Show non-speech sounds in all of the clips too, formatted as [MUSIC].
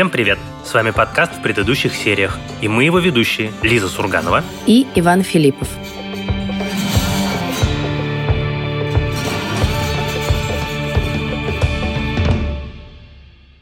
Всем привет! С вами подкаст в предыдущих сериях. И мы его ведущие Лиза Сурганова и Иван Филиппов.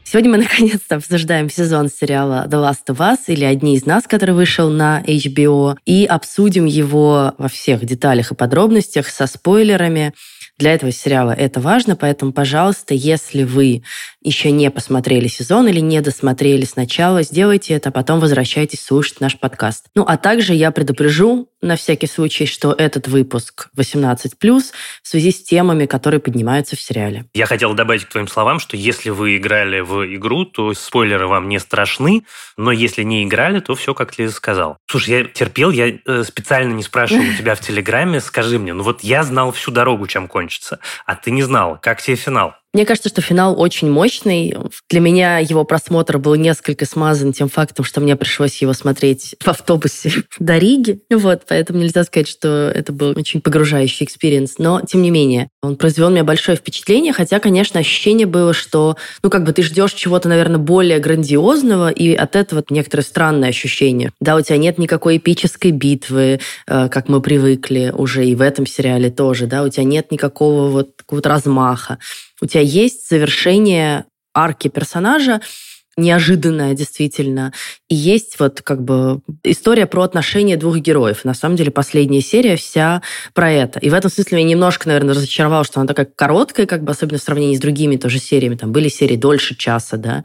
Сегодня мы [LAUGHS] наконец-то обсуждаем сезон сериала The Last of Us или «Одни из нас», который вышел на HBO, и обсудим его во всех деталях и подробностях со спойлерами. Для этого сериала это важно, поэтому, пожалуйста, если вы еще не посмотрели сезон или не досмотрели сначала, сделайте это, а потом возвращайтесь слушать наш подкаст. Ну, а также я предупрежу на всякий случай, что этот выпуск 18+, в связи с темами, которые поднимаются в сериале. Я хотел добавить к твоим словам, что если вы играли в игру, то спойлеры вам не страшны, но если не играли, то все, как Лиза сказал. Слушай, я терпел, я э, специально не спрашивал у тебя в Телеграме, скажи мне, ну вот я знал всю дорогу, чем кончится, а ты не знал, как тебе финал? Мне кажется, что финал очень мощный. Для меня его просмотр был несколько смазан тем фактом, что мне пришлось его смотреть в автобусе [LAUGHS] до Риги. Вот, поэтому нельзя сказать, что это был очень погружающий experience. Но, тем не менее, он произвел на меня большое впечатление, хотя, конечно, ощущение было, что, ну, как бы ты ждешь чего-то, наверное, более грандиозного, и от этого некоторое странное ощущение. Да, у тебя нет никакой эпической битвы, э, как мы привыкли уже и в этом сериале тоже, да, у тебя нет никакого вот какого-то размаха у тебя есть завершение арки персонажа, неожиданная действительно. И есть вот как бы история про отношения двух героев. На самом деле последняя серия вся про это. И в этом смысле меня немножко, наверное, разочаровало, что она такая короткая, как бы особенно в сравнении с другими тоже сериями. Там были серии дольше часа, да.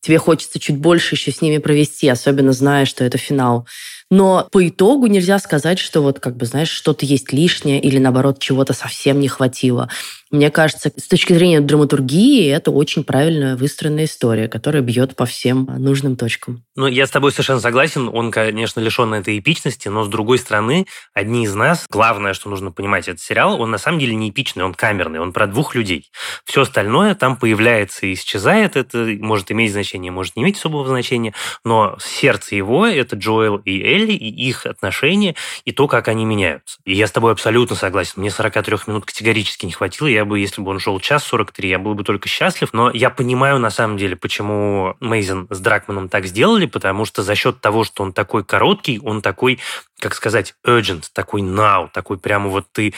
Тебе хочется чуть больше еще с ними провести, особенно зная, что это финал. Но по итогу нельзя сказать, что вот как бы, знаешь, что-то есть лишнее или наоборот чего-то совсем не хватило. Мне кажется, с точки зрения драматургии, это очень правильная выстроенная история, которая бьет по всем нужным точкам. Ну, я с тобой совершенно согласен. Он, конечно, лишен этой эпичности, но, с другой стороны, одни из нас, главное, что нужно понимать, этот сериал, он на самом деле не эпичный, он камерный, он про двух людей. Все остальное там появляется и исчезает. Это может иметь значение, может не иметь особого значения, но сердце его – это Джоэл и Элли, и их отношения, и то, как они меняются. И я с тобой абсолютно согласен. Мне 43 минут категорически не хватило. Я бы, если бы он шел час 43, я был бы только счастлив. Но я понимаю, на самом деле, почему Мейзен с Дракманом так сделали, потому что за счет того, что он такой короткий, он такой, как сказать, urgent, такой now, такой прямо вот ты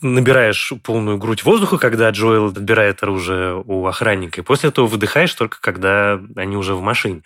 набираешь полную грудь воздуха, когда Джоэл отбирает оружие у охранника, и после этого выдыхаешь только, когда они уже в машине.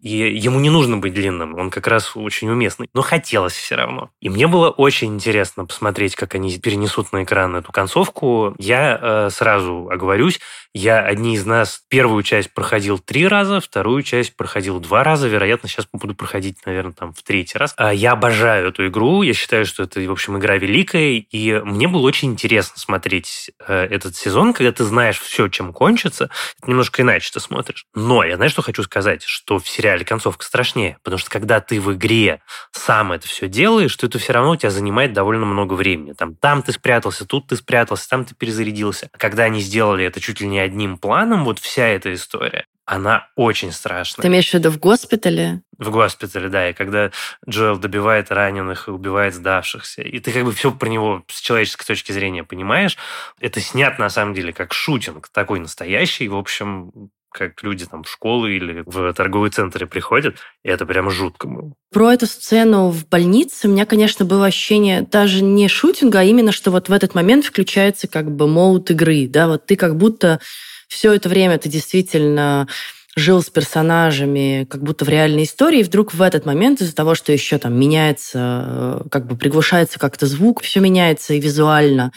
И ему не нужно быть длинным, он как раз очень уместный. Но хотелось все равно. И мне было очень интересно посмотреть, как они перенесут на экран эту концовку. Я э, сразу оговорюсь, я одни из нас первую часть проходил три раза, вторую часть проходил два раза. Вероятно, сейчас буду проходить, наверное, там в третий раз. А я обожаю эту игру. Я считаю, что это, в общем, игра великая. И мне было очень интересно смотреть э, этот сезон, когда ты знаешь все, чем кончится. Это немножко иначе ты смотришь. Но я знаю, что хочу сказать, что в сериале концовка страшнее. Потому что когда ты в игре сам это все делаешь, то это все равно у тебя занимает довольно много времени. Там, там ты спрятался, тут ты спрятался, там ты перезарядился. А когда они сделали это чуть ли не одним планом, вот вся эта история, она очень страшная. Ты имеешь в виду в госпитале? В госпитале, да. И когда Джоэл добивает раненых и убивает сдавшихся, и ты как бы все про него с человеческой точки зрения понимаешь, это снят на самом деле как шутинг, такой настоящий. В общем, как люди там в школу или в торговые центры приходят, и это прям жутко было. Про эту сцену в больнице у меня, конечно, было ощущение даже не шутинга, а именно, что вот в этот момент включается как бы моут игры, да, вот ты как будто все это время ты действительно жил с персонажами как будто в реальной истории, и вдруг в этот момент из-за того, что еще там меняется, э, как бы приглушается как-то звук, все меняется и визуально,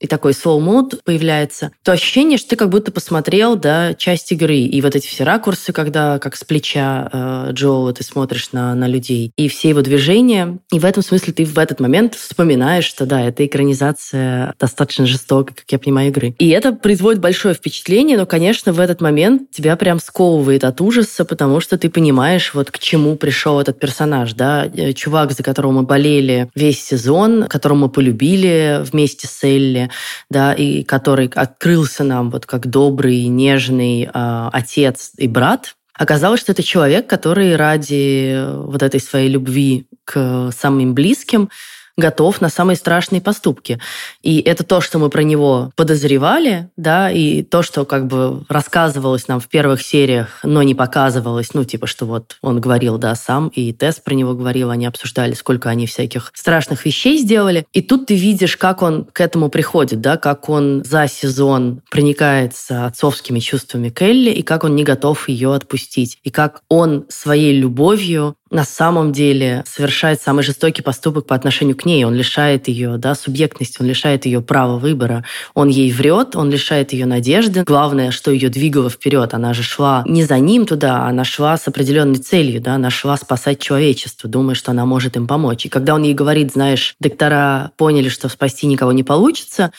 и такой soul mode появляется, то ощущение, что ты как будто посмотрел, да, часть игры. И вот эти все ракурсы, когда как с плеча э, Джоула ты смотришь на, на людей, и все его движения. И в этом смысле ты в этот момент вспоминаешь, что да, это экранизация достаточно жестокой, как я понимаю, игры. И это производит большое впечатление, но, конечно, в этот момент тебя прям сковывает от ужаса, потому что ты понимаешь, вот к чему пришел этот персонаж, да, э, чувак, за которого мы болели весь сезон, которого мы полюбили вместе с Элли, да, и который открылся нам вот как добрый, нежный э, отец и брат, оказалось, что это человек, который ради вот этой своей любви к самым близким готов на самые страшные поступки. И это то, что мы про него подозревали, да, и то, что как бы рассказывалось нам в первых сериях, но не показывалось, ну, типа, что вот он говорил, да, сам, и Тесс про него говорил, они обсуждали, сколько они всяких страшных вещей сделали. И тут ты видишь, как он к этому приходит, да, как он за сезон проникается отцовскими чувствами Келли, и как он не готов ее отпустить, и как он своей любовью на самом деле совершает самый жестокий поступок по отношению к ней. Он лишает ее да, субъектности, он лишает ее права выбора. Он ей врет, он лишает ее надежды. Главное, что ее двигало вперед. Она же шла не за ним туда, она шла с определенной целью. Да? Она шла спасать человечество, думая, что она может им помочь. И когда он ей говорит, знаешь, доктора поняли, что спасти никого не получится,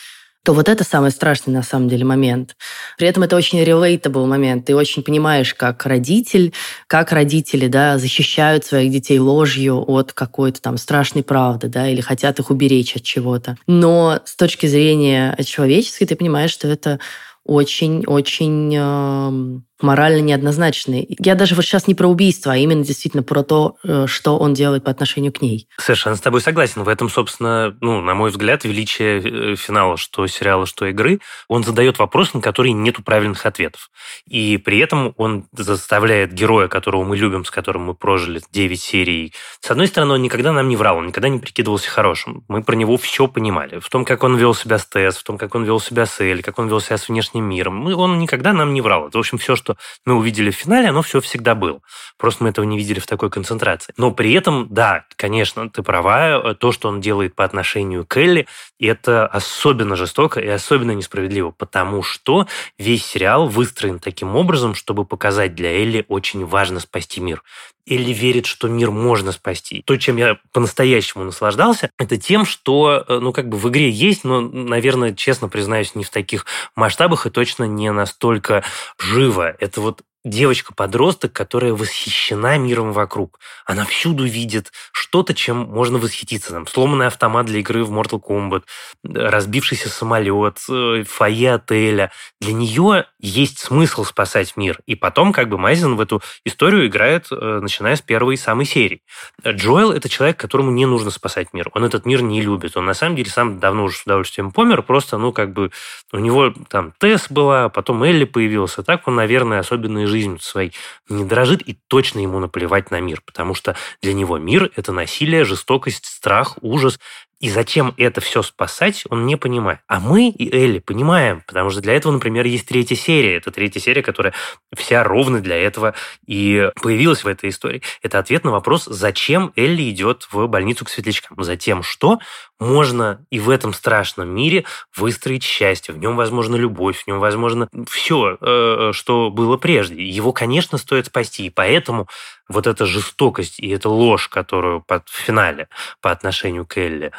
то вот это самый страшный на самом деле момент. При этом это очень relatable момент. Ты очень понимаешь, как родитель, как родители да, защищают своих детей ложью от какой-то там страшной правды, да, или хотят их уберечь от чего-то. Но с точки зрения человеческой ты понимаешь, что это очень-очень морально неоднозначные. Я даже вот сейчас не про убийство, а именно действительно про то, э, что он делает по отношению к ней. Совершенно с тобой согласен. В этом, собственно, ну, на мой взгляд, величие э, финала, что сериала, что игры. Он задает вопрос, на который нету правильных ответов. И при этом он заставляет героя, которого мы любим, с которым мы прожили 9 серий. С одной стороны, он никогда нам не врал, он никогда не прикидывался хорошим. Мы про него все понимали. В том, как он вел себя с Тесс, в том, как он вел себя с Эль, как он вел себя с внешним миром. Он никогда нам не врал. Это, в общем, все, что что мы увидели в финале, оно все всегда было. Просто мы этого не видели в такой концентрации. Но при этом, да, конечно, ты права, то, что он делает по отношению к Элли, это особенно жестоко и особенно несправедливо, потому что весь сериал выстроен таким образом, чтобы показать для Элли очень важно спасти мир. Элли верит, что мир можно спасти. То, чем я по-настоящему наслаждался, это тем, что, э, ну, как бы в игре есть, но, наверное, честно признаюсь, не в таких масштабах и точно не настолько живо. Это вот девочка-подросток, которая восхищена миром вокруг. Она всюду видит что-то, чем можно восхититься. Там, сломанный автомат для игры в Mortal Kombat, разбившийся самолет, э, фойе отеля. Для нее есть смысл спасать мир. И потом как бы Майзен в эту историю играет, э, начиная с первой самой серии. Джоэл – это человек, которому не нужно спасать мир. Он этот мир не любит. Он на самом деле сам давно уже с удовольствием помер, просто, ну, как бы у него там Тесс была, потом Элли появился. Так он, наверное, особенно и жизнью своей не дрожит, и точно ему наплевать на мир, потому что для него мир – это насилие, жестокость, страх, ужас. И зачем это все спасать, он не понимает. А мы и Элли понимаем, потому что для этого, например, есть третья серия. Это третья серия, которая вся ровно для этого и появилась в этой истории. Это ответ на вопрос, зачем Элли идет в больницу к светлячкам. Затем, что можно и в этом страшном мире выстроить счастье. В нем, возможно, любовь, в нем, возможно, все, э, что было прежде. Его, конечно, стоит спасти. И поэтому вот эта жестокость и эта ложь, которую под, в финале по отношению к Элли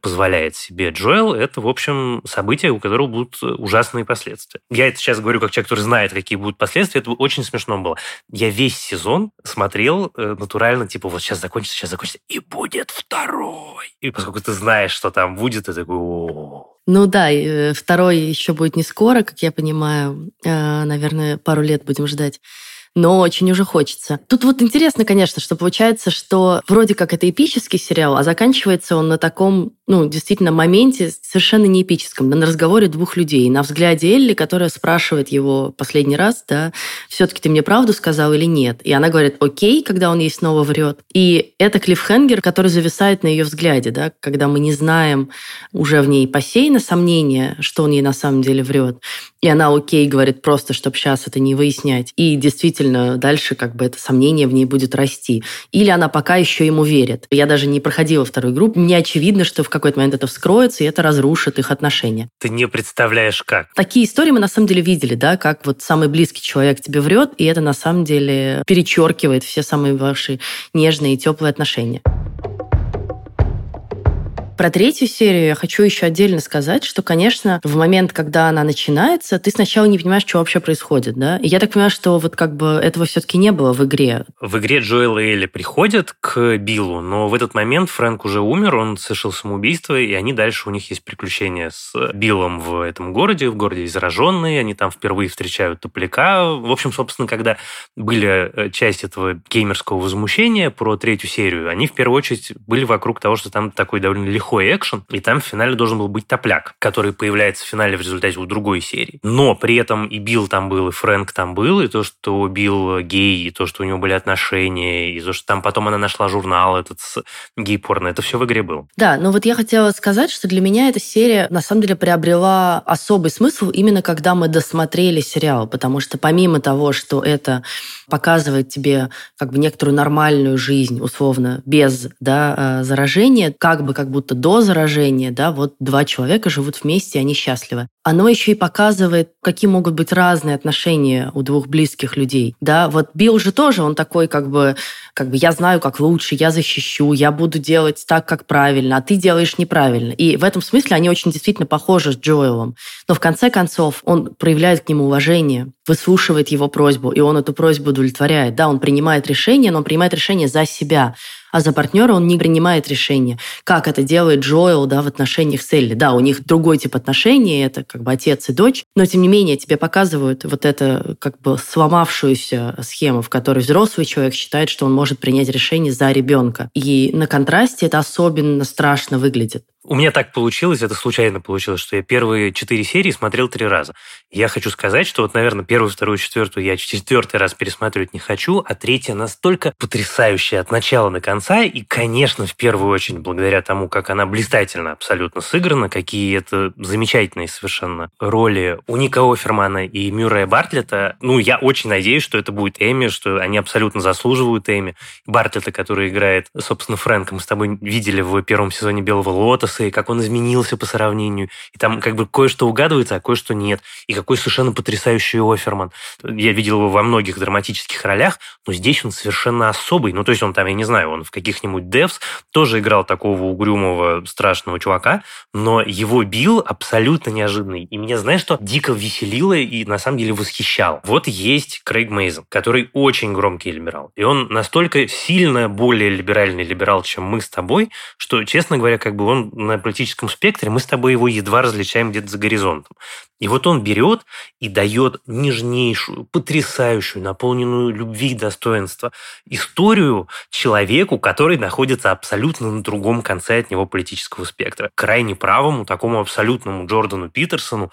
позволяет себе Джоэл, это, в общем, событие, у которого будут ужасные последствия. Я это сейчас говорю как человек, который знает, какие будут последствия. Это очень смешно было. Я весь сезон смотрел э, натурально, типа, вот сейчас закончится, сейчас закончится, и будет второй. И поскольку ты знаешь, что там будет, и такой, о ну да, э, второй еще будет не скоро, как я понимаю. Э, наверное, пару лет будем ждать но очень уже хочется. Тут вот интересно, конечно, что получается, что вроде как это эпический сериал, а заканчивается он на таком, ну, действительно, моменте совершенно не эпическом, на разговоре двух людей, на взгляде Элли, которая спрашивает его последний раз, да, все-таки ты мне правду сказал или нет? И она говорит, окей, когда он ей снова врет. И это клиффхенгер, который зависает на ее взгляде, да, когда мы не знаем уже в ней посеяно сомнение, что он ей на самом деле врет. И она окей говорит просто, чтобы сейчас это не выяснять. И действительно дальше как бы это сомнение в ней будет расти. Или она пока еще ему верит. Я даже не проходила вторую группу. Мне очевидно, что в какой-то момент это вскроется, и это разрушит их отношения. Ты не представляешь, как. Такие истории мы на самом деле видели, да, как вот самый близкий человек тебе врет, и это на самом деле перечеркивает все самые ваши нежные и теплые отношения. Про третью серию я хочу еще отдельно сказать, что, конечно, в момент, когда она начинается, ты сначала не понимаешь, что вообще происходит, да? И я так понимаю, что вот как бы этого все-таки не было в игре. В игре Джоэл и Элли приходят к Биллу, но в этот момент Фрэнк уже умер, он совершил самоубийство, и они дальше, у них есть приключения с Биллом в этом городе, в городе зараженные, они там впервые встречают топляка. В общем, собственно, когда были э, часть этого геймерского возмущения про третью серию, они в первую очередь были вокруг того, что там такой довольно легко лихой экшен, и там в финале должен был быть топляк, который появляется в финале в результате у другой серии. Но при этом и Билл там был, и Фрэнк там был, и то, что Билл гей, и то, что у него были отношения, и то, что там потом она нашла журнал этот с гей-порно, это все в игре было. Да, но вот я хотела сказать, что для меня эта серия на самом деле приобрела особый смысл именно когда мы досмотрели сериал, потому что помимо того, что это показывает тебе как бы некоторую нормальную жизнь, условно, без да, э, заражения, как бы как будто до заражения, да, вот два человека живут вместе, они счастливы. Оно еще и показывает, какие могут быть разные отношения у двух близких людей. Да, вот Билл же тоже, он такой как бы, как бы я знаю, как лучше, я защищу, я буду делать так, как правильно, а ты делаешь неправильно. И в этом смысле они очень действительно похожи с Джоэлом. Но в конце концов он проявляет к нему уважение, выслушивает его просьбу, и он эту просьбу удовлетворяет. Да, он принимает решение, но он принимает решение за себя а за партнера он не принимает решения. Как это делает Джоэл да, в отношениях с Элли. Да, у них другой тип отношений, это как бы отец и дочь, но тем не менее тебе показывают вот это как бы сломавшуюся схему, в которой взрослый человек считает, что он может принять решение за ребенка. И на контрасте это особенно страшно выглядит. У меня так получилось, это случайно получилось, что я первые четыре серии смотрел три раза. Я хочу сказать, что вот, наверное, первую, вторую, четвертую я четвертый раз пересматривать не хочу, а третья настолько потрясающая от начала до конца, и, конечно, в первую очередь, благодаря тому, как она блистательно абсолютно сыграна, какие это замечательные совершенно роли у Ника Офермана и Мюррея Бартлета, ну, я очень надеюсь, что это будет Эми, что они абсолютно заслуживают Эми. Бартлета, который играет, собственно, Фрэнка, мы с тобой видели в первом сезоне «Белого лотоса», И как он изменился по сравнению. И там как бы кое-что угадывается, а кое-что нет. И какой совершенно потрясающий Оферман. Я видел его во многих драматических ролях, но здесь он совершенно особый. Ну, то есть он там, я не знаю, он в каких-нибудь Девс тоже играл такого угрюмого, страшного чувака, но его бил абсолютно неожиданный. И меня, знаешь, что дико веселило и на самом деле восхищал. Вот есть Крейг Мейзен, который очень громкий либерал. И он настолько сильно более либеральный либерал, чем мы с тобой, что, честно говоря, как бы он на политическом спектре, мы с тобой его едва различаем где-то за горизонтом. И вот он берет и дает нежнейшую, потрясающую, наполненную любви и достоинства историю человеку, который находится абсолютно на другом конце от него политического спектра. Крайне правому, такому абсолютному Джордану Питерсону,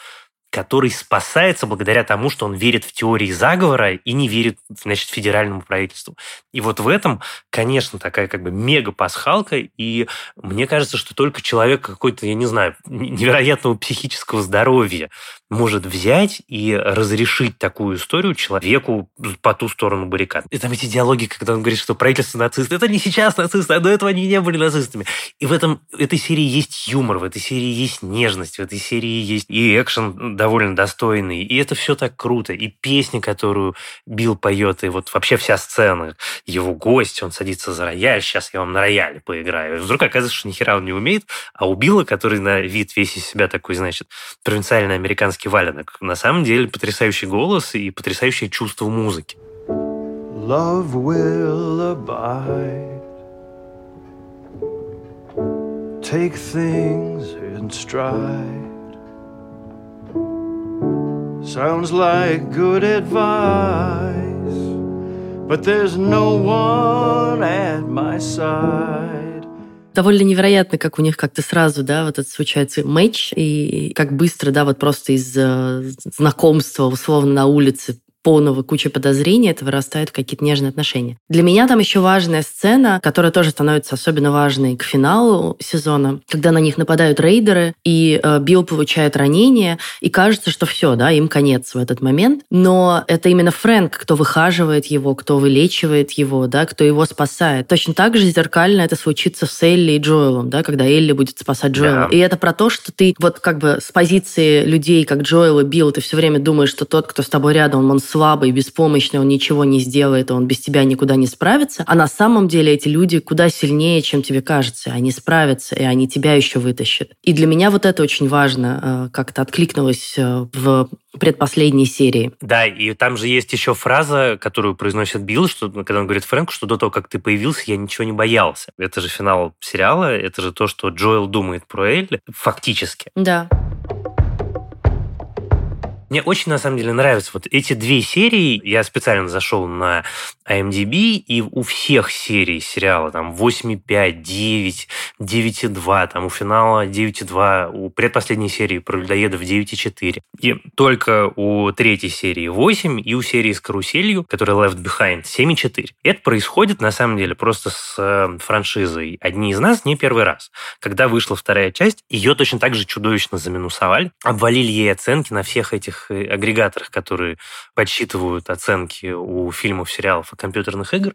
который спасается благодаря тому, что он верит в теории заговора и не верит, значит, федеральному правительству. И вот в этом, конечно, такая как бы мега-пасхалка, и мне кажется, что только человек какой-то, я не знаю, невероятного психического здоровья может взять и разрешить такую историю человеку по ту сторону баррикад. И там эти диалоги, когда он говорит, что правительство нацисты, это не сейчас нацисты, а до этого они не были нацистами. И в этом, этой серии есть юмор, в этой серии есть нежность, в этой серии есть и экшен довольно достойный, и это все так круто. И песня, которую Билл поет, и вот вообще вся сцена, его гость, он садится за рояль, сейчас я вам на рояле поиграю. И вдруг оказывается, что нихера он не умеет, а у Билла, который на вид весь из себя такой, значит, провинциальный американский Ленский валенок. На самом деле потрясающий голос и потрясающее чувство музыки. Love will abide. Take things in stride. Sounds like good advice, but there's no one at my side довольно невероятно, как у них как-то сразу, да, вот это случается матч, и как быстро, да, вот просто из э, знакомства, условно, на улице полного кучи подозрений, это вырастает в какие-то нежные отношения. Для меня там еще важная сцена, которая тоже становится особенно важной к финалу сезона, когда на них нападают рейдеры, и э, Билл получает ранение, и кажется, что все, да, им конец в этот момент. Но это именно Фрэнк, кто выхаживает его, кто вылечивает его, да, кто его спасает. Точно так же зеркально это случится с Элли и Джоэлом, да, когда Элли будет спасать Джоэла. Да. И это про то, что ты вот как бы с позиции людей, как Джоэл и Билл, ты все время думаешь, что тот, кто с тобой рядом, он слабый, беспомощный, он ничего не сделает, он без тебя никуда не справится. А на самом деле эти люди куда сильнее, чем тебе кажется. Они справятся, и они тебя еще вытащат. И для меня вот это очень важно, э, как-то откликнулось э, в предпоследней серии. Да, и там же есть еще фраза, которую произносит Билл, что, когда он говорит Фрэнку, что до того, как ты появился, я ничего не боялся. Это же финал сериала, это же то, что Джоэл думает про Элли, фактически. Да. Мне очень, на самом деле, нравятся вот эти две серии. Я специально зашел на IMDb, и у всех серий сериала там 8,5, 9, 9,2, там у финала 9,2, у предпоследней серии про людоедов 9,4. И только у третьей серии 8, и у серии с каруселью, которая Left Behind, 7,4. Это происходит, на самом деле, просто с э, франшизой «Одни из нас» не первый раз. Когда вышла вторая часть, ее точно так же чудовищно заминусовали, обвалили ей оценки на всех этих этих э, агрегаторах, которые подсчитывают оценки у фильмов, сериалов и компьютерных игр.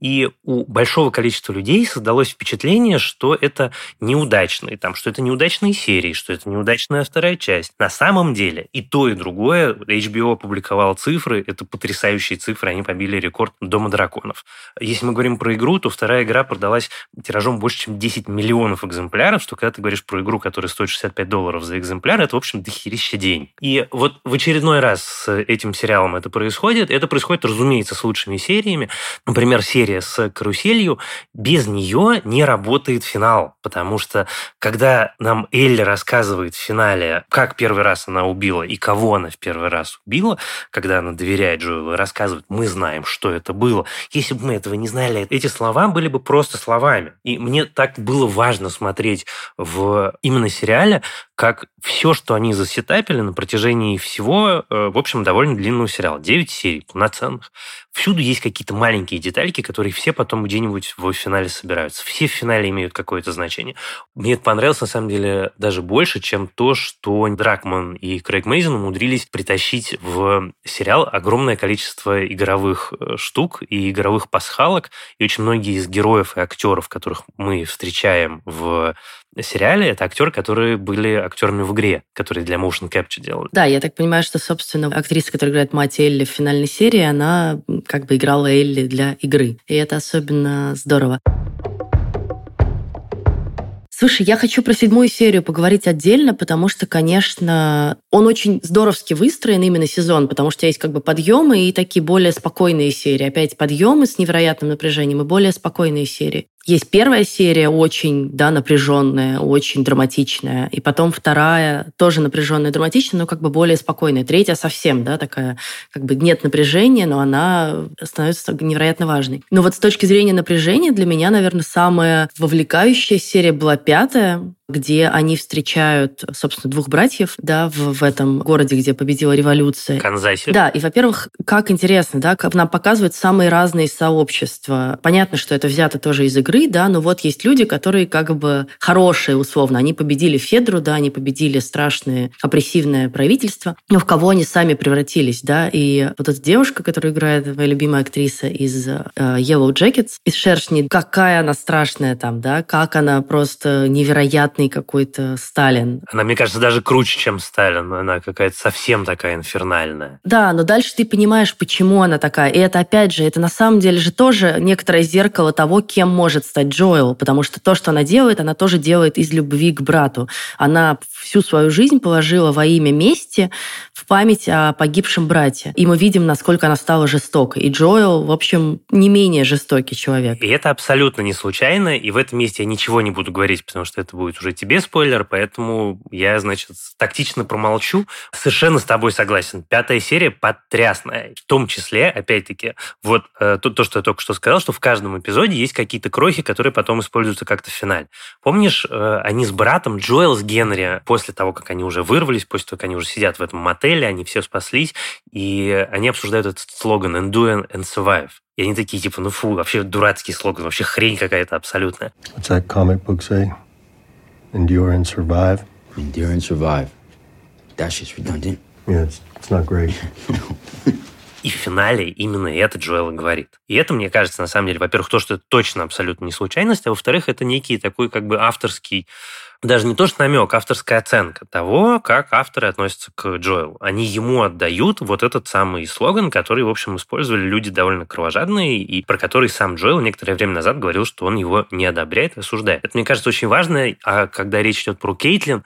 И у большого количества людей создалось впечатление, что это неудачные, там, что это неудачные серии, что это неудачная вторая часть. На самом деле и то, и другое HBO опубликовал цифры, это потрясающие цифры, они побили рекорд Дома драконов. Если мы говорим про игру, то вторая игра продалась тиражом больше, чем 10 миллионов экземпляров, что когда ты говоришь про игру, которая стоит 65 долларов за экземпляр, это, в общем, дохерища день. И вот в очередной раз с этим сериалом это происходит. Это происходит, разумеется, с лучшими сериями. Например, серия с «Каруселью». Без нее не работает финал, потому что когда нам Элли рассказывает в финале, как первый раз она убила и кого она в первый раз убила, когда она доверяет Джоэлу и рассказывает, мы знаем, что это было. Если бы мы этого не знали, эти слова были бы просто словами. И мне так было важно смотреть в именно сериале, как все, что они засетапили на протяжении всего, э, в общем, довольно длинного сериала. 9 серий полноценных. Всюду есть какие-то маленькие детальки, которые все потом где-нибудь в финале собираются. Все в финале имеют какое-то значение. Мне это понравилось, на самом деле, даже больше, чем то, что Дракман и Крейг Мейзен умудрились притащить в сериал огромное количество игровых э, штук и игровых пасхалок. И очень многие из героев и актеров, которых мы встречаем в сериале, это актеры, которые были актерами в игре, которые для motion capture делали. Да, я так понимаю, что, собственно, актриса, которая играет мать Элли в финальной серии, она как бы играла Элли для игры. И это особенно здорово. Слушай, я хочу про седьмую серию поговорить отдельно, потому что, конечно, он очень здоровски выстроен именно сезон, потому что есть как бы подъемы и такие более спокойные серии. Опять подъемы с невероятным напряжением и более спокойные серии. Есть первая серия очень да, напряженная, очень драматичная, и потом вторая тоже напряженная, драматичная, но как бы более спокойная. Третья совсем, да, такая, как бы нет напряжения, но она становится невероятно важной. Но вот с точки зрения напряжения для меня, наверное, самая вовлекающая серия была пятая, где они встречают, собственно, двух братьев, да, в, в этом городе, где победила революция. Канзасе. Да, и, во-первых, как интересно, да, как нам показывают самые разные сообщества. Понятно, что это взято тоже из игры, да, но вот есть люди, которые как бы хорошие, условно. Они победили Федру, да, они победили страшное опрессивное правительство, но в кого они сами превратились, да, и вот эта девушка, которая играет, моя любимая актриса из uh, Yellow Jackets, из «Шершни», какая она страшная там, да, как она просто невероятно непонятный какой-то Сталин. Она, мне кажется, даже круче, чем Сталин. Она какая-то совсем такая инфернальная. Да, но дальше ты понимаешь, почему она такая. И это, опять же, это на самом деле же тоже некоторое зеркало того, кем может стать Джоэл. Потому что то, что она делает, она тоже делает из любви к брату. Она всю свою жизнь положила во имя мести в память о погибшем брате. И мы видим, насколько она стала жестокой. И Джоэл, в общем, не менее жестокий человек. И это абсолютно не случайно. И в этом месте я ничего не буду говорить, потому что это будет уже уже тебе спойлер, поэтому я, значит, тактично промолчу. Совершенно с тобой согласен. Пятая серия потрясная. В том числе, опять-таки, вот э, то, то, что я только что сказал, что в каждом эпизоде есть какие-то крохи, которые потом используются как-то в финале. Помнишь, э, они с братом Джоэл с Генри, после того, как они уже вырвались, после того, как они уже сидят в этом мотеле, они все спаслись, и они обсуждают этот слоган «Endure and survive». И они такие, типа, ну фу, вообще дурацкий слоган, вообще хрень какая-то абсолютная. What's that comic book say? Endure and survive. Endure and survive. That shit's redundant. Yeah, it's, it's not great. [LAUGHS] финале именно это Джоэл говорит. И это, мне кажется, на самом деле, во-первых, то, что это точно абсолютно не случайность, а во-вторых, это некий такой как бы авторский даже не то, что намек, авторская оценка того, как авторы относятся к Джоэлу. Они ему отдают вот этот самый слоган, который, в общем, использовали люди довольно кровожадные, и про который сам Джоэл некоторое время назад говорил, что он его не одобряет и осуждает. Это, мне кажется, очень важно, а когда речь идет про Кейтлин,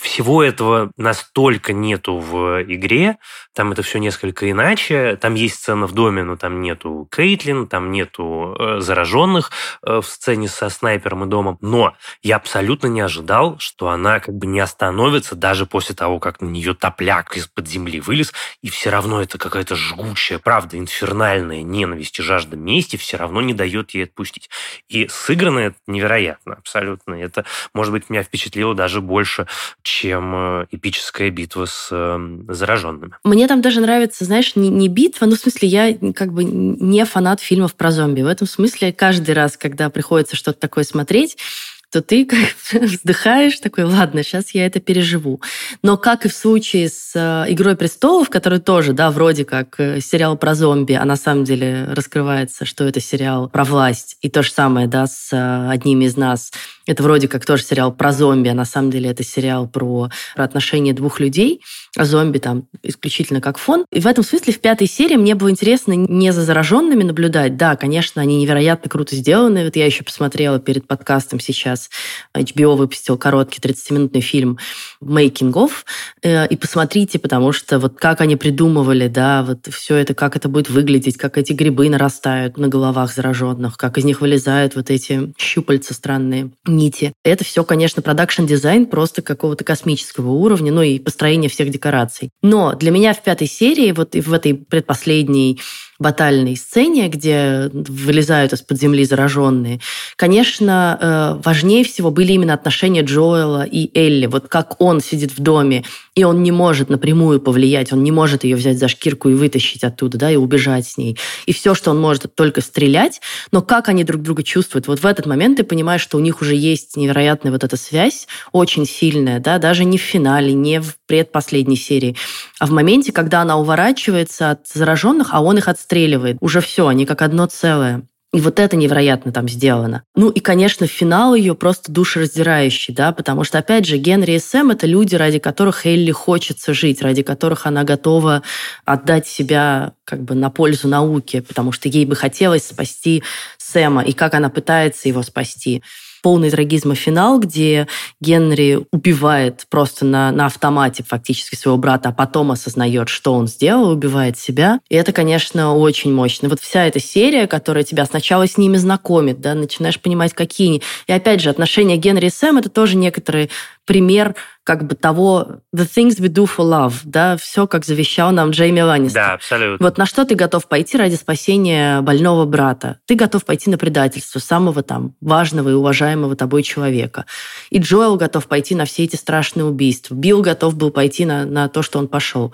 всего этого настолько нету в игре, там это все несколько иначе. Там есть сцена в доме, но там нету Кейтлин, там нету э, зараженных э, в сцене со снайпером и домом. Но я абсолютно не ожидал, что она как бы не остановится даже после того, как на нее топляк из-под земли вылез, и все равно это какая-то жгучая, правда, инфернальная ненависть и жажда мести все равно не дает ей отпустить. И сыграно это невероятно, абсолютно. Это, может быть, меня впечатлило даже больше, чем э, эпическая битва с э, зараженными. Мне там даже нравится, знаешь, не, не битва, ну, в смысле, я как бы не фанат фильмов про зомби. В этом смысле каждый раз, когда приходится что-то такое смотреть, то ты как [LAUGHS] вздыхаешь, такой, ладно, сейчас я это переживу. Но как и в случае с э, «Игрой престолов», который тоже, да, вроде как э, сериал про зомби, а на самом деле раскрывается, что это сериал про власть. И то же самое, да, с э, одними из нас. Это вроде как тоже сериал про зомби, а на самом деле это сериал про, про отношения двух людей – а зомби там исключительно как фон. И в этом смысле в пятой серии мне было интересно не за зараженными наблюдать. Да, конечно, они невероятно круто сделаны. Вот я еще посмотрела перед подкастом сейчас. HBO выпустил короткий 30-минутный фильм «Making of». Э, и посмотрите, потому что вот как они придумывали, да, вот все это, как это будет выглядеть, как эти грибы нарастают на головах зараженных, как из них вылезают вот эти щупальца странные, нити. Это все, конечно, production design просто какого-то космического уровня, ну и построение всех декораций. Но для меня в пятой серии, вот и в этой предпоследней батальной сцене, где вылезают из-под земли зараженные, конечно, э, важнее всего были именно отношения Джоэла и Элли. Вот как он сидит в доме, и он не может напрямую повлиять, он не может ее взять за шкирку и вытащить оттуда, да, и убежать с ней. И все, что он может, только стрелять, но как они друг друга чувствуют, вот в этот момент ты понимаешь, что у них уже есть невероятная вот эта связь, очень сильная, да, даже не в финале, не в предпоследней серии, а в моменте, когда она уворачивается от зараженных, а он их отстреливает. Уже все, они как одно целое. И вот это невероятно там сделано. Ну и, конечно, финал ее просто душераздирающий, да, потому что, опять же, Генри и Сэм — это люди, ради которых Элли хочется жить, ради которых она готова отдать себя как бы на пользу науке, потому что ей бы хотелось спасти Сэма, и как она пытается его спасти полный трагизма финал, где Генри убивает просто на, на автомате фактически своего брата, а потом осознает, что он сделал, убивает себя. И это, конечно, очень мощно. Вот вся эта серия, которая тебя сначала с ними знакомит, да, начинаешь понимать, какие они. И опять же, отношения Генри и Сэм — это тоже некоторые пример как бы того the things we do for love, да, все, как завещал нам Джейми Ланнистер. Да, абсолютно. Вот на что ты готов пойти ради спасения больного брата? Ты готов пойти на предательство самого там важного и уважаемого тобой человека. И Джоэл готов пойти на все эти страшные убийства. Билл готов был пойти на, на то, что он пошел.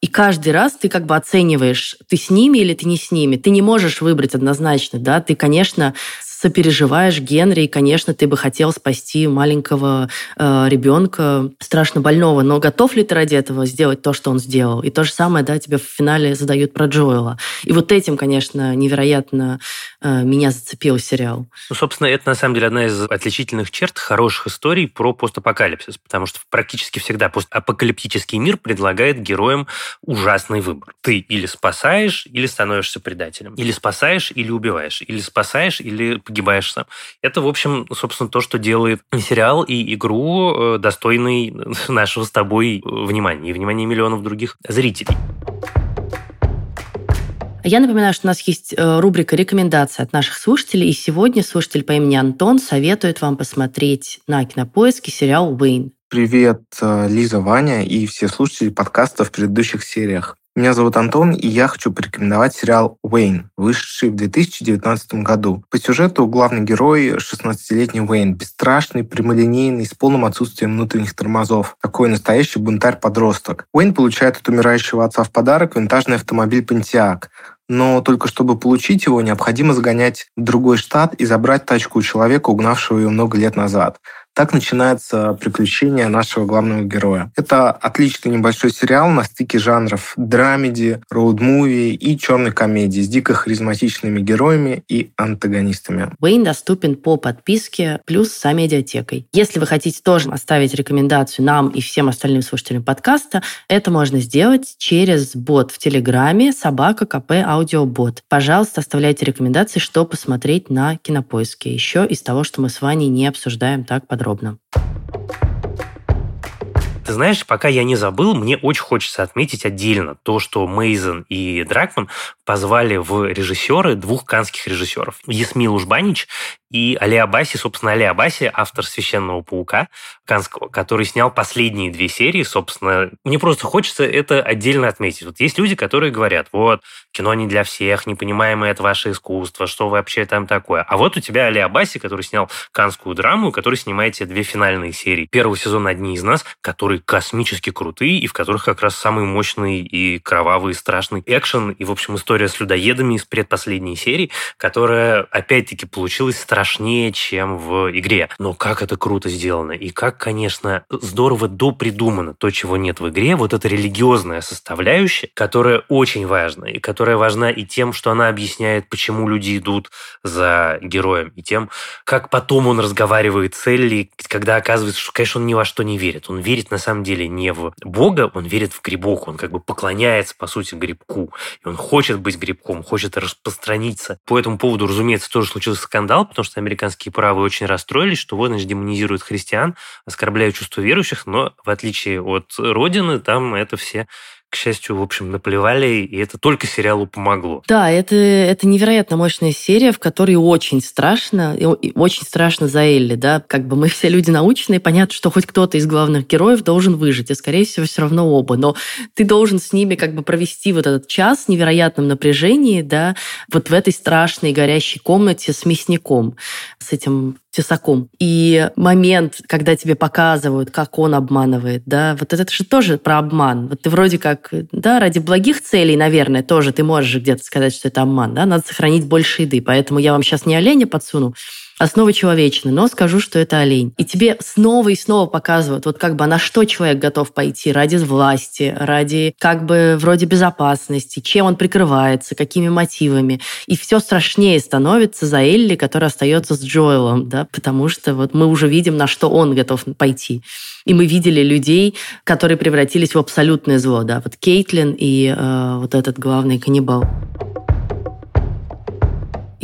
И каждый раз ты как бы оцениваешь, ты с ними или ты не с ними. Ты не можешь выбрать однозначно, да. Ты, конечно, сопереживаешь Генри, и, конечно, ты бы хотел спасти маленького э, ребенка, страшно больного, но готов ли ты ради этого сделать то, что он сделал? И то же самое, да, тебе в финале задают про Джоэла. И вот этим, конечно, невероятно э, меня зацепил сериал. Ну, собственно, это на самом деле одна из отличительных черт хороших историй про постапокалипсис, потому что практически всегда постапокалиптический мир предлагает героям ужасный выбор. Ты или спасаешь, или становишься предателем. Или спасаешь, или убиваешь. Или спасаешь, или погибаешь сам. Это, в общем, собственно, то, что делает сериал и игру э, достойной [LAUGHS] нашего с тобой э, внимания и внимания миллионов других зрителей. Я напоминаю, что у нас есть э, рубрика рекомендации от наших слушателей, и сегодня слушатель по имени Антон советует вам посмотреть на кинопоиске сериал «Уэйн». Привет, Лиза, Ваня и все слушатели подкаста в предыдущих сериях. Меня зовут Антон, и я хочу порекомендовать сериал «Уэйн», вышедший в 2019 году. По сюжету главный герой — 16-летний Уэйн, бесстрашный, прямолинейный, с полным отсутствием внутренних тормозов. Такой настоящий бунтарь-подросток. Уэйн получает от умирающего отца в подарок винтажный автомобиль «Пантиак», но только чтобы получить его, необходимо загонять в другой штат и забрать тачку у человека, угнавшего ее много лет назад. Так начинается приключение нашего главного героя. Это отличный небольшой сериал на стыке жанров драмеди, роуд-муви и черной комедии с дико харизматичными героями и антагонистами. Уэйн доступен по подписке плюс с медиатекой. Если вы хотите тоже оставить рекомендацию нам и всем остальным слушателям подкаста, это можно сделать через бот в Телеграме собака КП Аудиобот. Пожалуйста, оставляйте рекомендации, что посмотреть на Кинопоиске. Еще из того, что мы с Ваней не обсуждаем так подробно. Ты знаешь, пока я не забыл, мне очень хочется отметить отдельно то, что Мейзен и Дракман позвали в режиссеры двух канских режиссеров. Ясмил Ужбанич и Али Абаси, собственно, Али Абаси, автор «Священного паука» канского, который снял последние две серии, собственно. Мне просто хочется это отдельно отметить. Вот есть люди, которые говорят, вот, кино не для всех, не понимаем это ваше искусство, что вообще там такое. А вот у тебя Али Абаси, который снял канскую драму, который снимает тебе две финальные серии. Первого сезона «Одни из нас», которые космически крутые, и в которых как раз самый мощный и кровавый, и страшный экшен, и, в общем, история с людоедами из предпоследней серии, которая, опять-таки, получилась страшнее, чем в игре. Но как это круто сделано, и как, конечно, здорово допридумано то, чего нет в игре, вот эта религиозная составляющая, которая очень важна, и которая важна и тем, что она объясняет, почему люди идут за героем, и тем, как потом он разговаривает с Элли, когда оказывается, что, конечно, он ни во что не верит. Он верит, на самом деле, не в Бога, он верит в грибок, он как бы поклоняется, по сути, грибку, и он хочет быть грибком, хочет распространиться. По этому поводу, разумеется, тоже случился скандал, потому что американские правые очень расстроились, что вот, значит, демонизируют христиан, оскорбляют чувство верующих, но в отличие от Родины, там это все к счастью, в общем, наплевали, и это только сериалу помогло. Да, это, это невероятно мощная серия, в которой очень страшно, очень страшно за Элли, да, как бы мы все люди научные, понятно, что хоть кто-то из главных героев должен выжить, и, скорее всего, все равно оба, но ты должен с ними как бы провести вот этот час в невероятном напряжении, да, вот в этой страшной горящей комнате с мясником, с этим тесаком. И момент, когда тебе показывают, как он обманывает, да, вот это же тоже про обман. Вот ты вроде как, да, ради благих целей, наверное, тоже ты можешь где-то сказать, что это обман, да, надо сохранить больше еды. Поэтому я вам сейчас не оленя подсуну, основы человечны, но скажу, что это олень. И тебе снова и снова показывают, вот как бы на что человек готов пойти ради власти, ради как бы вроде безопасности, чем он прикрывается, какими мотивами. И все страшнее становится за Элли, которая остается с Джоэлом, да, потому что вот мы уже видим, на что он готов пойти. И мы видели людей, которые превратились в абсолютное зло, да, вот Кейтлин и э, вот этот главный каннибал.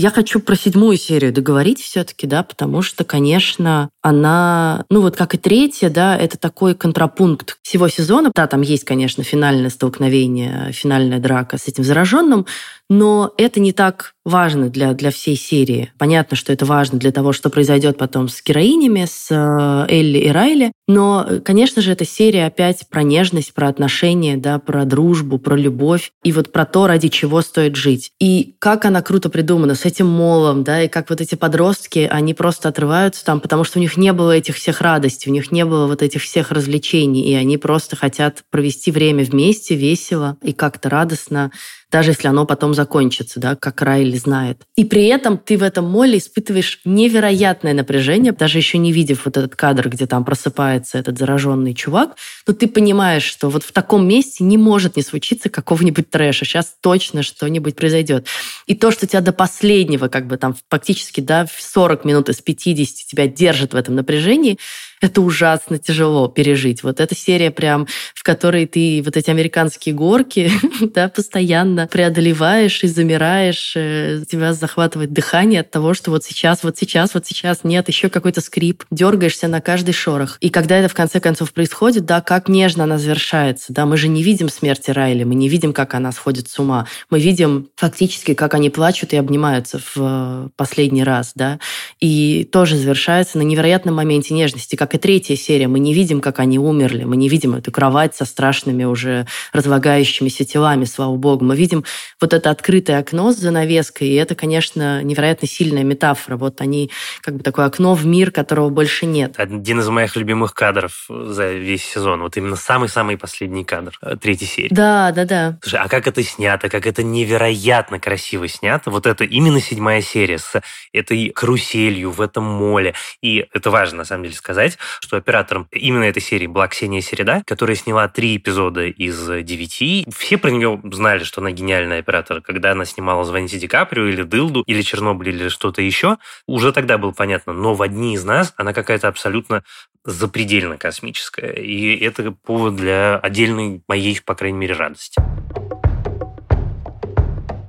Я хочу про седьмую серию договорить все-таки, да, потому что, конечно, она, ну вот как и третья, да, это такой контрапункт всего сезона. Да, там есть, конечно, финальное столкновение, финальная драка с этим зараженным, но это не так важно для, для всей серии. Понятно, что это важно для того, что произойдет потом с героинями, с э, Элли и Райли, но, конечно же, эта серия опять про нежность, про отношения, да, про дружбу, про любовь и вот про то, ради чего стоит жить. И как она круто придумана с этим молом, да, и как вот эти подростки, они просто отрываются там, потому что у них не было этих всех радостей, у них не было вот этих всех развлечений, и они просто хотят провести время вместе, весело и как-то радостно даже если оно потом закончится, да, как Райли знает. И при этом ты в этом моле испытываешь невероятное напряжение, даже еще не видев вот этот кадр, где там просыпается этот зараженный чувак, но ты понимаешь, что вот в таком месте не может не случиться какого-нибудь трэша. Сейчас точно что-нибудь произойдет. И то, что тебя до последнего, как бы там фактически, да, в 40 минут из 50 тебя держит в этом напряжении, это ужасно тяжело пережить. Вот эта серия прям, в которой ты вот эти американские горки, [LAUGHS] да, постоянно преодолеваешь и замираешь, э, тебя захватывает дыхание от того, что вот сейчас, вот сейчас, вот сейчас нет, еще какой-то скрип, дергаешься на каждый шорох. И когда это в конце концов происходит, да, как нежно она завершается, да, мы же не видим смерти Райли, мы не видим, как она сходит с ума, мы видим фактически, как они плачут и обнимаются в э, последний раз, да, и тоже завершается на невероятном моменте нежности, как как и третья серия, мы не видим, как они умерли, мы не видим эту кровать со страшными уже разлагающимися телами, слава богу. Мы видим вот это открытое окно с занавеской, и это, конечно, невероятно сильная метафора. Вот они, как бы такое окно в мир, которого больше нет. Один из моих любимых кадров за весь сезон. Вот именно самый-самый последний кадр э, третьей серии. Да, да, да. Слушай, а как это снято, как это невероятно красиво снято. Вот это именно седьмая серия с этой каруселью, в этом моле. И это важно, на самом деле, сказать, что оператором именно этой серии была Ксения Середа, которая сняла три эпизода из девяти. Все про нее знали, что она гениальный оператор. Когда она снимала «Звоните Ди Каприо» или «Дылду», или «Чернобыль», или что-то еще, уже тогда было понятно. Но в «Одни из нас» она какая-то абсолютно запредельно космическая. И это повод для отдельной моей, по крайней мере, радости.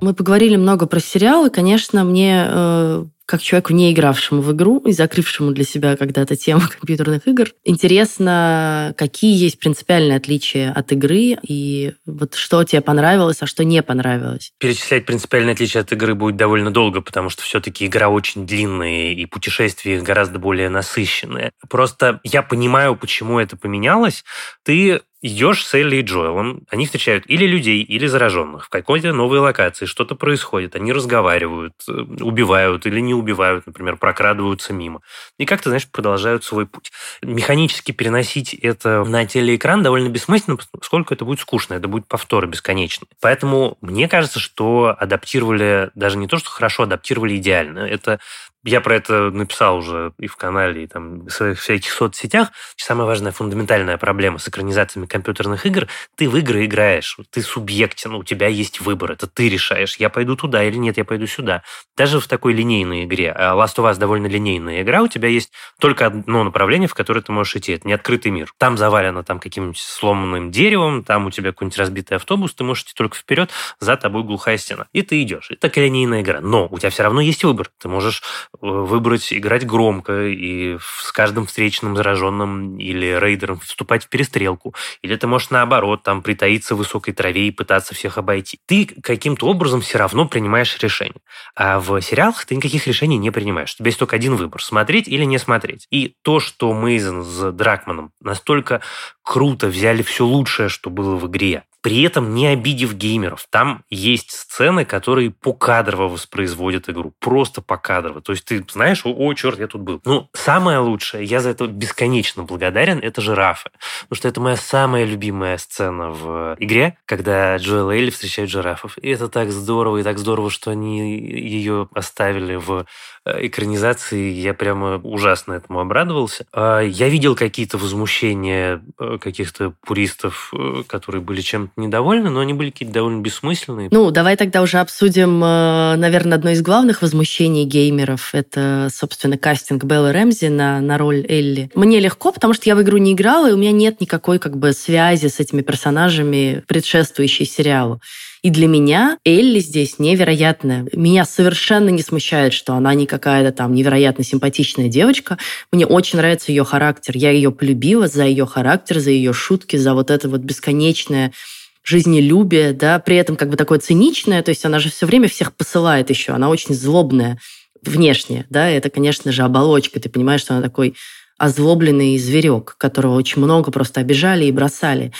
Мы поговорили много про сериалы. Конечно, мне э, как человеку, не игравшему в игру и закрывшему для себя когда-то тему [LAUGHS] компьютерных игр, интересно, какие есть принципиальные отличия от игры и вот что тебе понравилось, а что не понравилось. Перечислять принципиальные отличия от игры будет довольно долго, потому что все-таки игра очень длинная и путешествия гораздо более насыщенные. Просто я понимаю, почему это поменялось. Ты идешь с Элли и Джоэлом, они встречают или людей, или зараженных в какой-то новой локации, что-то происходит, они разговаривают, э, убивают или не убивают, например, прокрадываются мимо. И как-то, знаешь, продолжают свой путь. Механически переносить это на телеэкран довольно бессмысленно, поскольку это будет скучно, это будет повторы бесконечные. Поэтому мне кажется, что адаптировали, даже не то, что хорошо, адаптировали идеально. Это я про это написал уже и в канале, и там в своих всяких соцсетях. Самая важная фундаментальная проблема с экранизациями компьютерных игр – ты в игры играешь, ты субъектен, у тебя есть выбор, это ты решаешь, я пойду туда или нет, я пойду сюда. Даже в такой линейной игре, а Last of Us довольно линейная игра, у тебя есть только одно направление, в которое ты можешь идти, это не открытый мир. Там завалено там каким-нибудь сломанным деревом, там у тебя какой-нибудь разбитый автобус, ты можешь идти только вперед, за тобой глухая стена. И ты идешь. Это линейная игра. Но у тебя все равно есть выбор. Ты можешь выбрать играть громко и с каждым встречным зараженным или рейдером вступать в перестрелку. Или ты можешь наоборот там притаиться в высокой траве и пытаться всех обойти. Ты каким-то образом все равно принимаешь решение. А в сериалах ты никаких решений не принимаешь. У тебя есть только один выбор – смотреть или не смотреть. И то, что Мейзен с Дракманом настолько круто взяли все лучшее, что было в игре, при этом не обидев геймеров. Там есть сцены, которые покадрово воспроизводят игру. Просто покадрово. То есть ты знаешь, о, о, черт, я тут был. Ну, самое лучшее, я за это бесконечно благодарен, это жирафы. Потому что это моя самая любимая сцена в игре, когда Джоэл и Элли встречают жирафов. И это так здорово, и так здорово, что они ее оставили в Э, экранизации я прямо ужасно этому обрадовался. А, я видел какие-то возмущения э, каких-то пуристов, э, которые были чем-то недовольны, но они были какие-то довольно бессмысленные. Ну, давай тогда уже обсудим, наверное, одно из главных возмущений геймеров. Это, собственно, кастинг Беллы Рэмзи на, на роль Элли. Мне легко, потому что я в игру не играла, и у меня нет никакой как бы связи с этими персонажами, предшествующей сериалу. И для меня Элли здесь невероятная. Меня совершенно не смущает, что она не какая-то там невероятно симпатичная девочка. Мне очень нравится ее характер. Я ее полюбила за ее характер, за ее шутки, за вот это вот бесконечное жизнелюбие, да, при этом как бы такое циничное, то есть она же все время всех посылает еще, она очень злобная внешне, да, это, конечно же, оболочка, ты понимаешь, что она такой озлобленный зверек, которого очень много просто обижали и бросали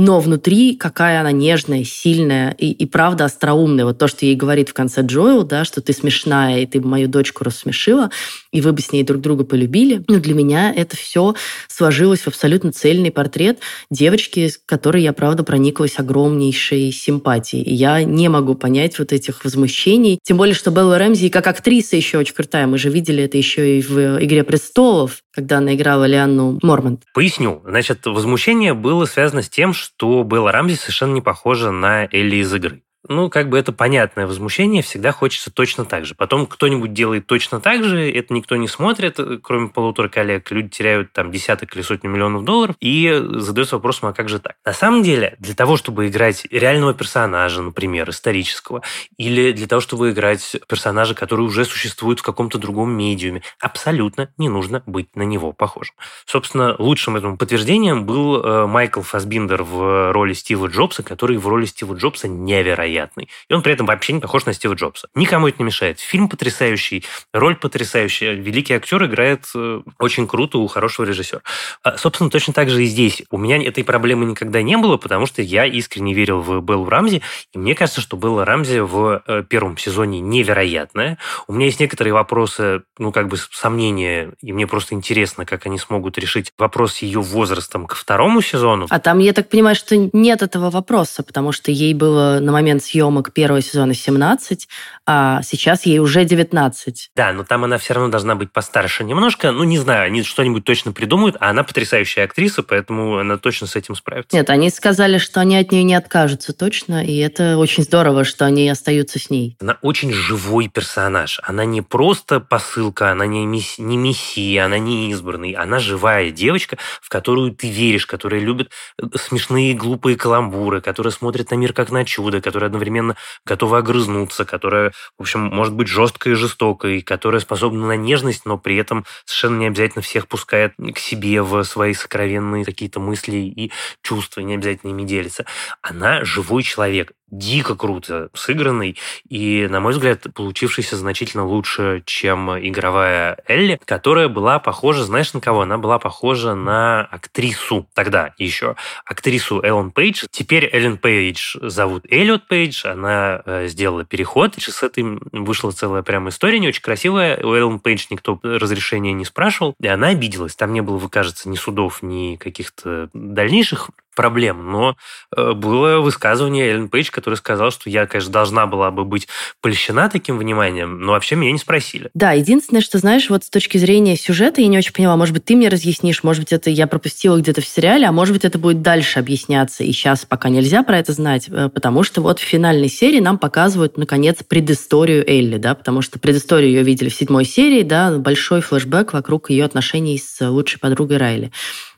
но внутри какая она нежная, сильная и, и правда остроумная. Вот то, что ей говорит в конце Джоэл, да, что ты смешная, и ты мою дочку рассмешила, и вы бы с ней друг друга полюбили. Ну, для меня это все сложилось в абсолютно цельный портрет девочки, с которой я, правда, прониклась огромнейшей симпатией. И я не могу понять вот этих возмущений. Тем более, что Белла Рэмзи как актриса еще очень крутая. Мы же видели это еще и в «Игре престолов», когда она играла Лианну Мормонт. Поясню. Значит, возмущение было связано с тем, что Белла Рамзи совершенно не похожа на Элли из игры ну, как бы это понятное возмущение, всегда хочется точно так же. Потом кто-нибудь делает точно так же, это никто не смотрит, кроме полутора коллег. Люди теряют там десяток или сотню миллионов долларов и задаются вопросом, а как же так? На самом деле, для того, чтобы играть реального персонажа, например, исторического, или для того, чтобы играть персонажа, который уже существует в каком-то другом медиуме, абсолютно не нужно быть на него похожим. Собственно, лучшим этому подтверждением был э, Майкл Фасбиндер в роли Стива Джобса, который в роли Стива Джобса невероятно невероятный. И он при этом вообще не похож на Стива Джобса. Никому это не мешает. Фильм потрясающий, роль потрясающая. Великий актер играет э, очень круто у хорошего режиссера. А, собственно, точно так же и здесь. У меня этой проблемы никогда не было, потому что я искренне верил в Беллу Рамзи. И мне кажется, что Белла Рамзи в э, первом сезоне невероятная. У меня есть некоторые вопросы, ну, как бы сомнения, и мне просто интересно, как они смогут решить вопрос ее возрастом к второму сезону. А там, я так понимаю, что нет этого вопроса, потому что ей было на момент момент съемок первого сезона 17, а сейчас ей уже 19. Да, но там она все равно должна быть постарше немножко. Ну, не знаю, они что-нибудь точно придумают, а она потрясающая актриса, поэтому она точно с этим справится. Нет, они сказали, что они от нее не откажутся точно, и это очень здорово, что они остаются с ней. Она очень живой персонаж. Она не просто посылка, она не, месс... не мессия, она не избранный. Она живая девочка, в которую ты веришь, которая любит э, смешные глупые каламбуры, которая смотрит на мир как на чудо, которая одновременно готова огрызнуться, которая, в общем, может быть жесткой и жестокой, которая способна на нежность, но при этом совершенно не обязательно всех пускает к себе в свои сокровенные какие-то мысли и чувства, не обязательно ими делится. Она живой человек дико круто сыгранный и, на мой взгляд, получившийся значительно лучше, чем игровая Элли, которая была похожа, знаешь, на кого? Она была похожа на актрису тогда еще. Актрису Эллен Пейдж. Теперь Эллен Пейдж зовут Эллиот Пейдж. Она э, сделала переход. С этим вышла целая прямо история, не очень красивая. У Эллен Пейдж никто разрешения не спрашивал, и она обиделась. Там не было, вы кажется, ни судов, ни каких-то дальнейших проблем, но э, было высказывание Эллен Пейдж, который сказал, что я, конечно, должна была бы быть польщена таким вниманием, но вообще меня не спросили. Да, единственное, что, знаешь, вот с точки зрения сюжета я не очень поняла, может быть, ты мне разъяснишь, может быть, это я пропустила где-то в сериале, а может быть, это будет дальше объясняться, и сейчас пока нельзя про это знать, э, потому что вот в финальной серии нам показывают, наконец, предысторию Элли, да, потому что предысторию ее видели в седьмой серии, да, большой флешбэк вокруг ее отношений с лучшей подругой Райли.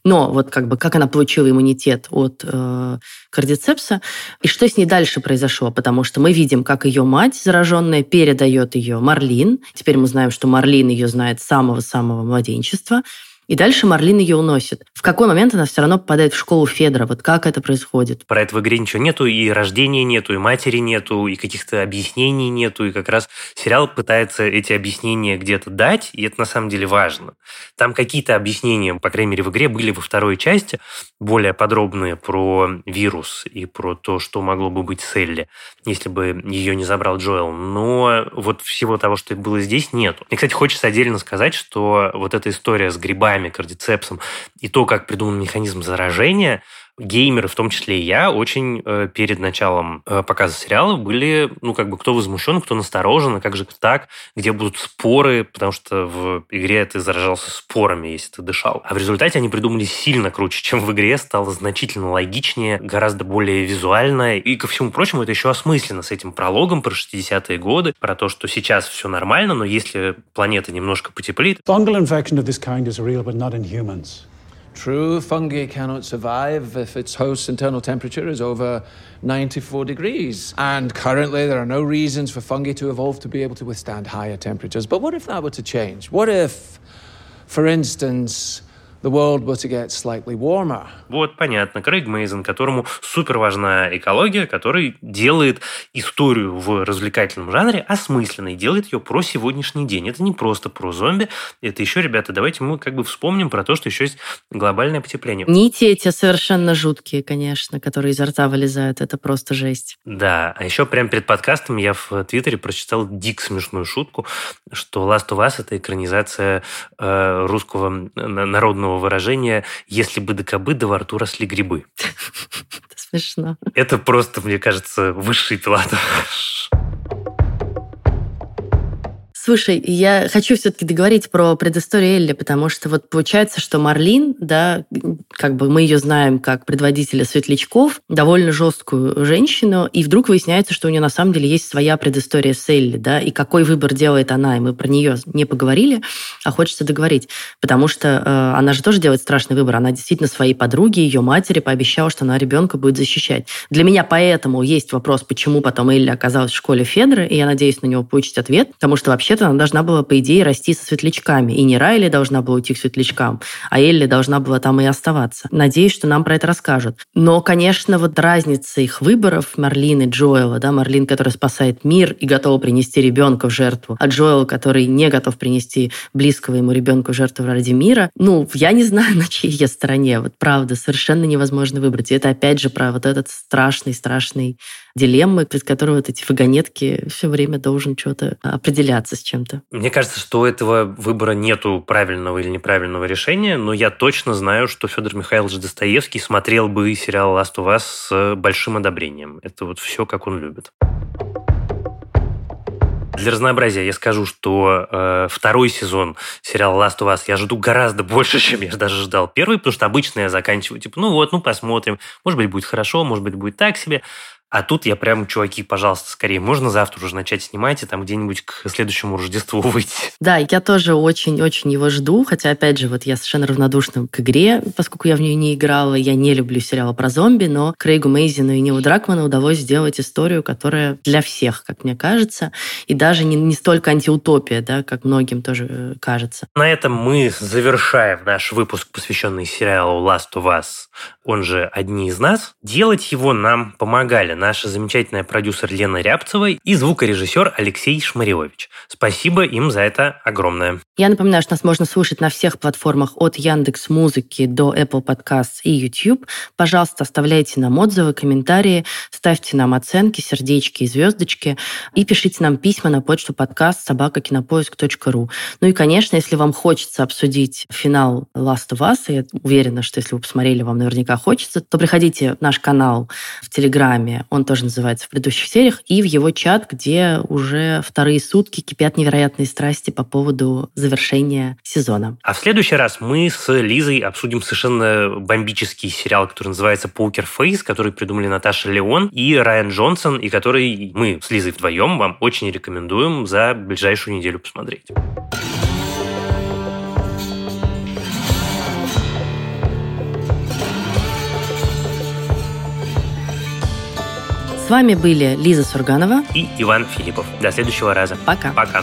Но вот как бы как она получила иммунитет от э, кардицепса и что с ней дальше произошло, потому что мы видим, как ее мать зараженная передает ее Марлин. Теперь мы знаем, что Марлин ее знает с самого-самого младенчества. И дальше Марлин ее уносит. В какой момент она все равно попадает в школу Федора? Вот как это происходит? Про это в игре ничего нету, и рождения нету, и матери нету, и каких-то объяснений нету, и как раз сериал пытается эти объяснения где-то дать, и это на самом деле важно. Там какие-то объяснения, по крайней мере, в игре были во второй части, более подробные про вирус и про то, что могло бы быть с Элли, если бы ее не забрал Джоэл. Но вот всего того, что было здесь, нету. Мне, кстати, хочется отдельно сказать, что вот эта история с грибами грибами, кардицепсом, и то, как придуман механизм заражения, геймеры, в том числе и я, очень э, перед началом э, показа сериала были, ну, как бы, кто возмущен, кто насторожен, а как же так, где будут споры, потому что в игре ты заражался спорами, если ты дышал. А в результате они придумали сильно круче, чем в игре, стало значительно логичнее, гораздо более визуально, и, ко всему прочему, это еще осмысленно с этим прологом про 60-е годы, про то, что сейчас все нормально, но если планета немножко потеплеет... Fungal infection of this kind is real, but not in humans. True, fungi cannot survive if its host's internal temperature is over 94 degrees. And currently, there are no reasons for fungi to evolve to be able to withstand higher temperatures. But what if that were to change? What if, for instance, the world were to get slightly warmer. Вот, понятно. Крейг Мейзен, которому супер важна экология, который делает историю в развлекательном жанре осмысленной, делает ее про сегодняшний день. Это не просто про зомби, это еще, ребята, давайте мы как бы вспомним про то, что еще есть глобальное потепление. Нити эти совершенно жуткие, конечно, которые изо рта вылезают, это просто жесть. Да, а еще прямо перед подкастом я в Твиттере прочитал дик смешную шутку, что Last of Us это экранизация э, русского народного народного выражения «если бы до кобы до во рту росли грибы». [LAUGHS] Это смешно. Это просто, мне кажется, высший пилотаж. Слушай, я хочу все-таки договорить про предысторию Элли, потому что вот получается, что Марлин, да, как бы мы ее знаем как предводителя светлячков, довольно жесткую женщину, и вдруг выясняется, что у нее на самом деле есть своя предыстория с Элли, да, и какой выбор делает она, и мы про нее не поговорили, а хочется договорить, потому что э, она же тоже делает страшный выбор, она действительно своей подруге, ее матери пообещала, что она ребенка будет защищать. Для меня поэтому есть вопрос, почему потом Элли оказалась в школе Федора, и я надеюсь на него получить ответ, потому что вообще вообще-то она должна была, по идее, расти со светлячками. И не Райли должна была уйти к светлячкам, а Элли должна была там и оставаться. Надеюсь, что нам про это расскажут. Но, конечно, вот разница их выборов Марлин и Джоэла, да, Марлин, который спасает мир и готова принести ребенка в жертву, а Джоэл, который не готов принести близкого ему ребенка в жертву ради мира, ну, я не знаю, [LAUGHS] на чьей я стороне. Вот правда, совершенно невозможно выбрать. И это опять же про вот этот страшный-страшный дилеммы, из которого вот эти вагонетки все время должен что-то определяться с чем-то. Мне кажется, что этого выбора нету правильного или неправильного решения, но я точно знаю, что Федор Михайлович Достоевский смотрел бы сериал «Last of Us» с большим одобрением. Это вот все, как он любит. Для разнообразия я скажу, что э, второй сезон сериала Last of Us я жду гораздо больше, чем я даже ждал первый, потому что обычно я заканчиваю, типа, ну вот, ну посмотрим, может быть, будет хорошо, может быть, будет так себе. А тут я прям, чуваки, пожалуйста, скорее, можно завтра уже начать снимать и там где-нибудь к следующему Рождеству [LAUGHS] выйти? Да, я тоже очень-очень его жду, хотя, опять же, вот я совершенно равнодушна к игре, поскольку я в нее не играла, я не люблю сериалы про зомби, но Крейгу Мейзину и Нилу Дракману удалось сделать историю, которая для всех, как мне кажется, и даже не, не столько антиутопия, да, как многим тоже э, кажется. На этом мы завершаем наш выпуск, посвященный сериалу Last of Us, он же «Одни из нас». Делать его нам помогали наша замечательная продюсер Лена Рябцева и звукорежиссер Алексей Шмаревич. Спасибо им за это огромное. Я напоминаю, что нас можно слушать на всех платформах от Яндекс Музыки до Apple Podcasts и YouTube. Пожалуйста, оставляйте нам отзывы, комментарии, ставьте нам оценки, сердечки и звездочки и пишите нам письма на почту подкаст собакакинопоиск.ру. Ну и, конечно, если вам хочется обсудить финал Last of Us, я уверена, что если вы посмотрели, вам наверняка хочется, то приходите в наш канал в Телеграме он тоже называется в предыдущих сериях, и в его чат, где уже вторые сутки кипят невероятные страсти по поводу завершения сезона. А в следующий раз мы с Лизой обсудим совершенно бомбический сериал, который называется «Покер Фейс», который придумали Наташа Леон и Райан Джонсон, и который мы с Лизой вдвоем вам очень рекомендуем за ближайшую неделю посмотреть. С вами были Лиза Сурганова и Иван Филиппов. До следующего раза. Пока. Пока.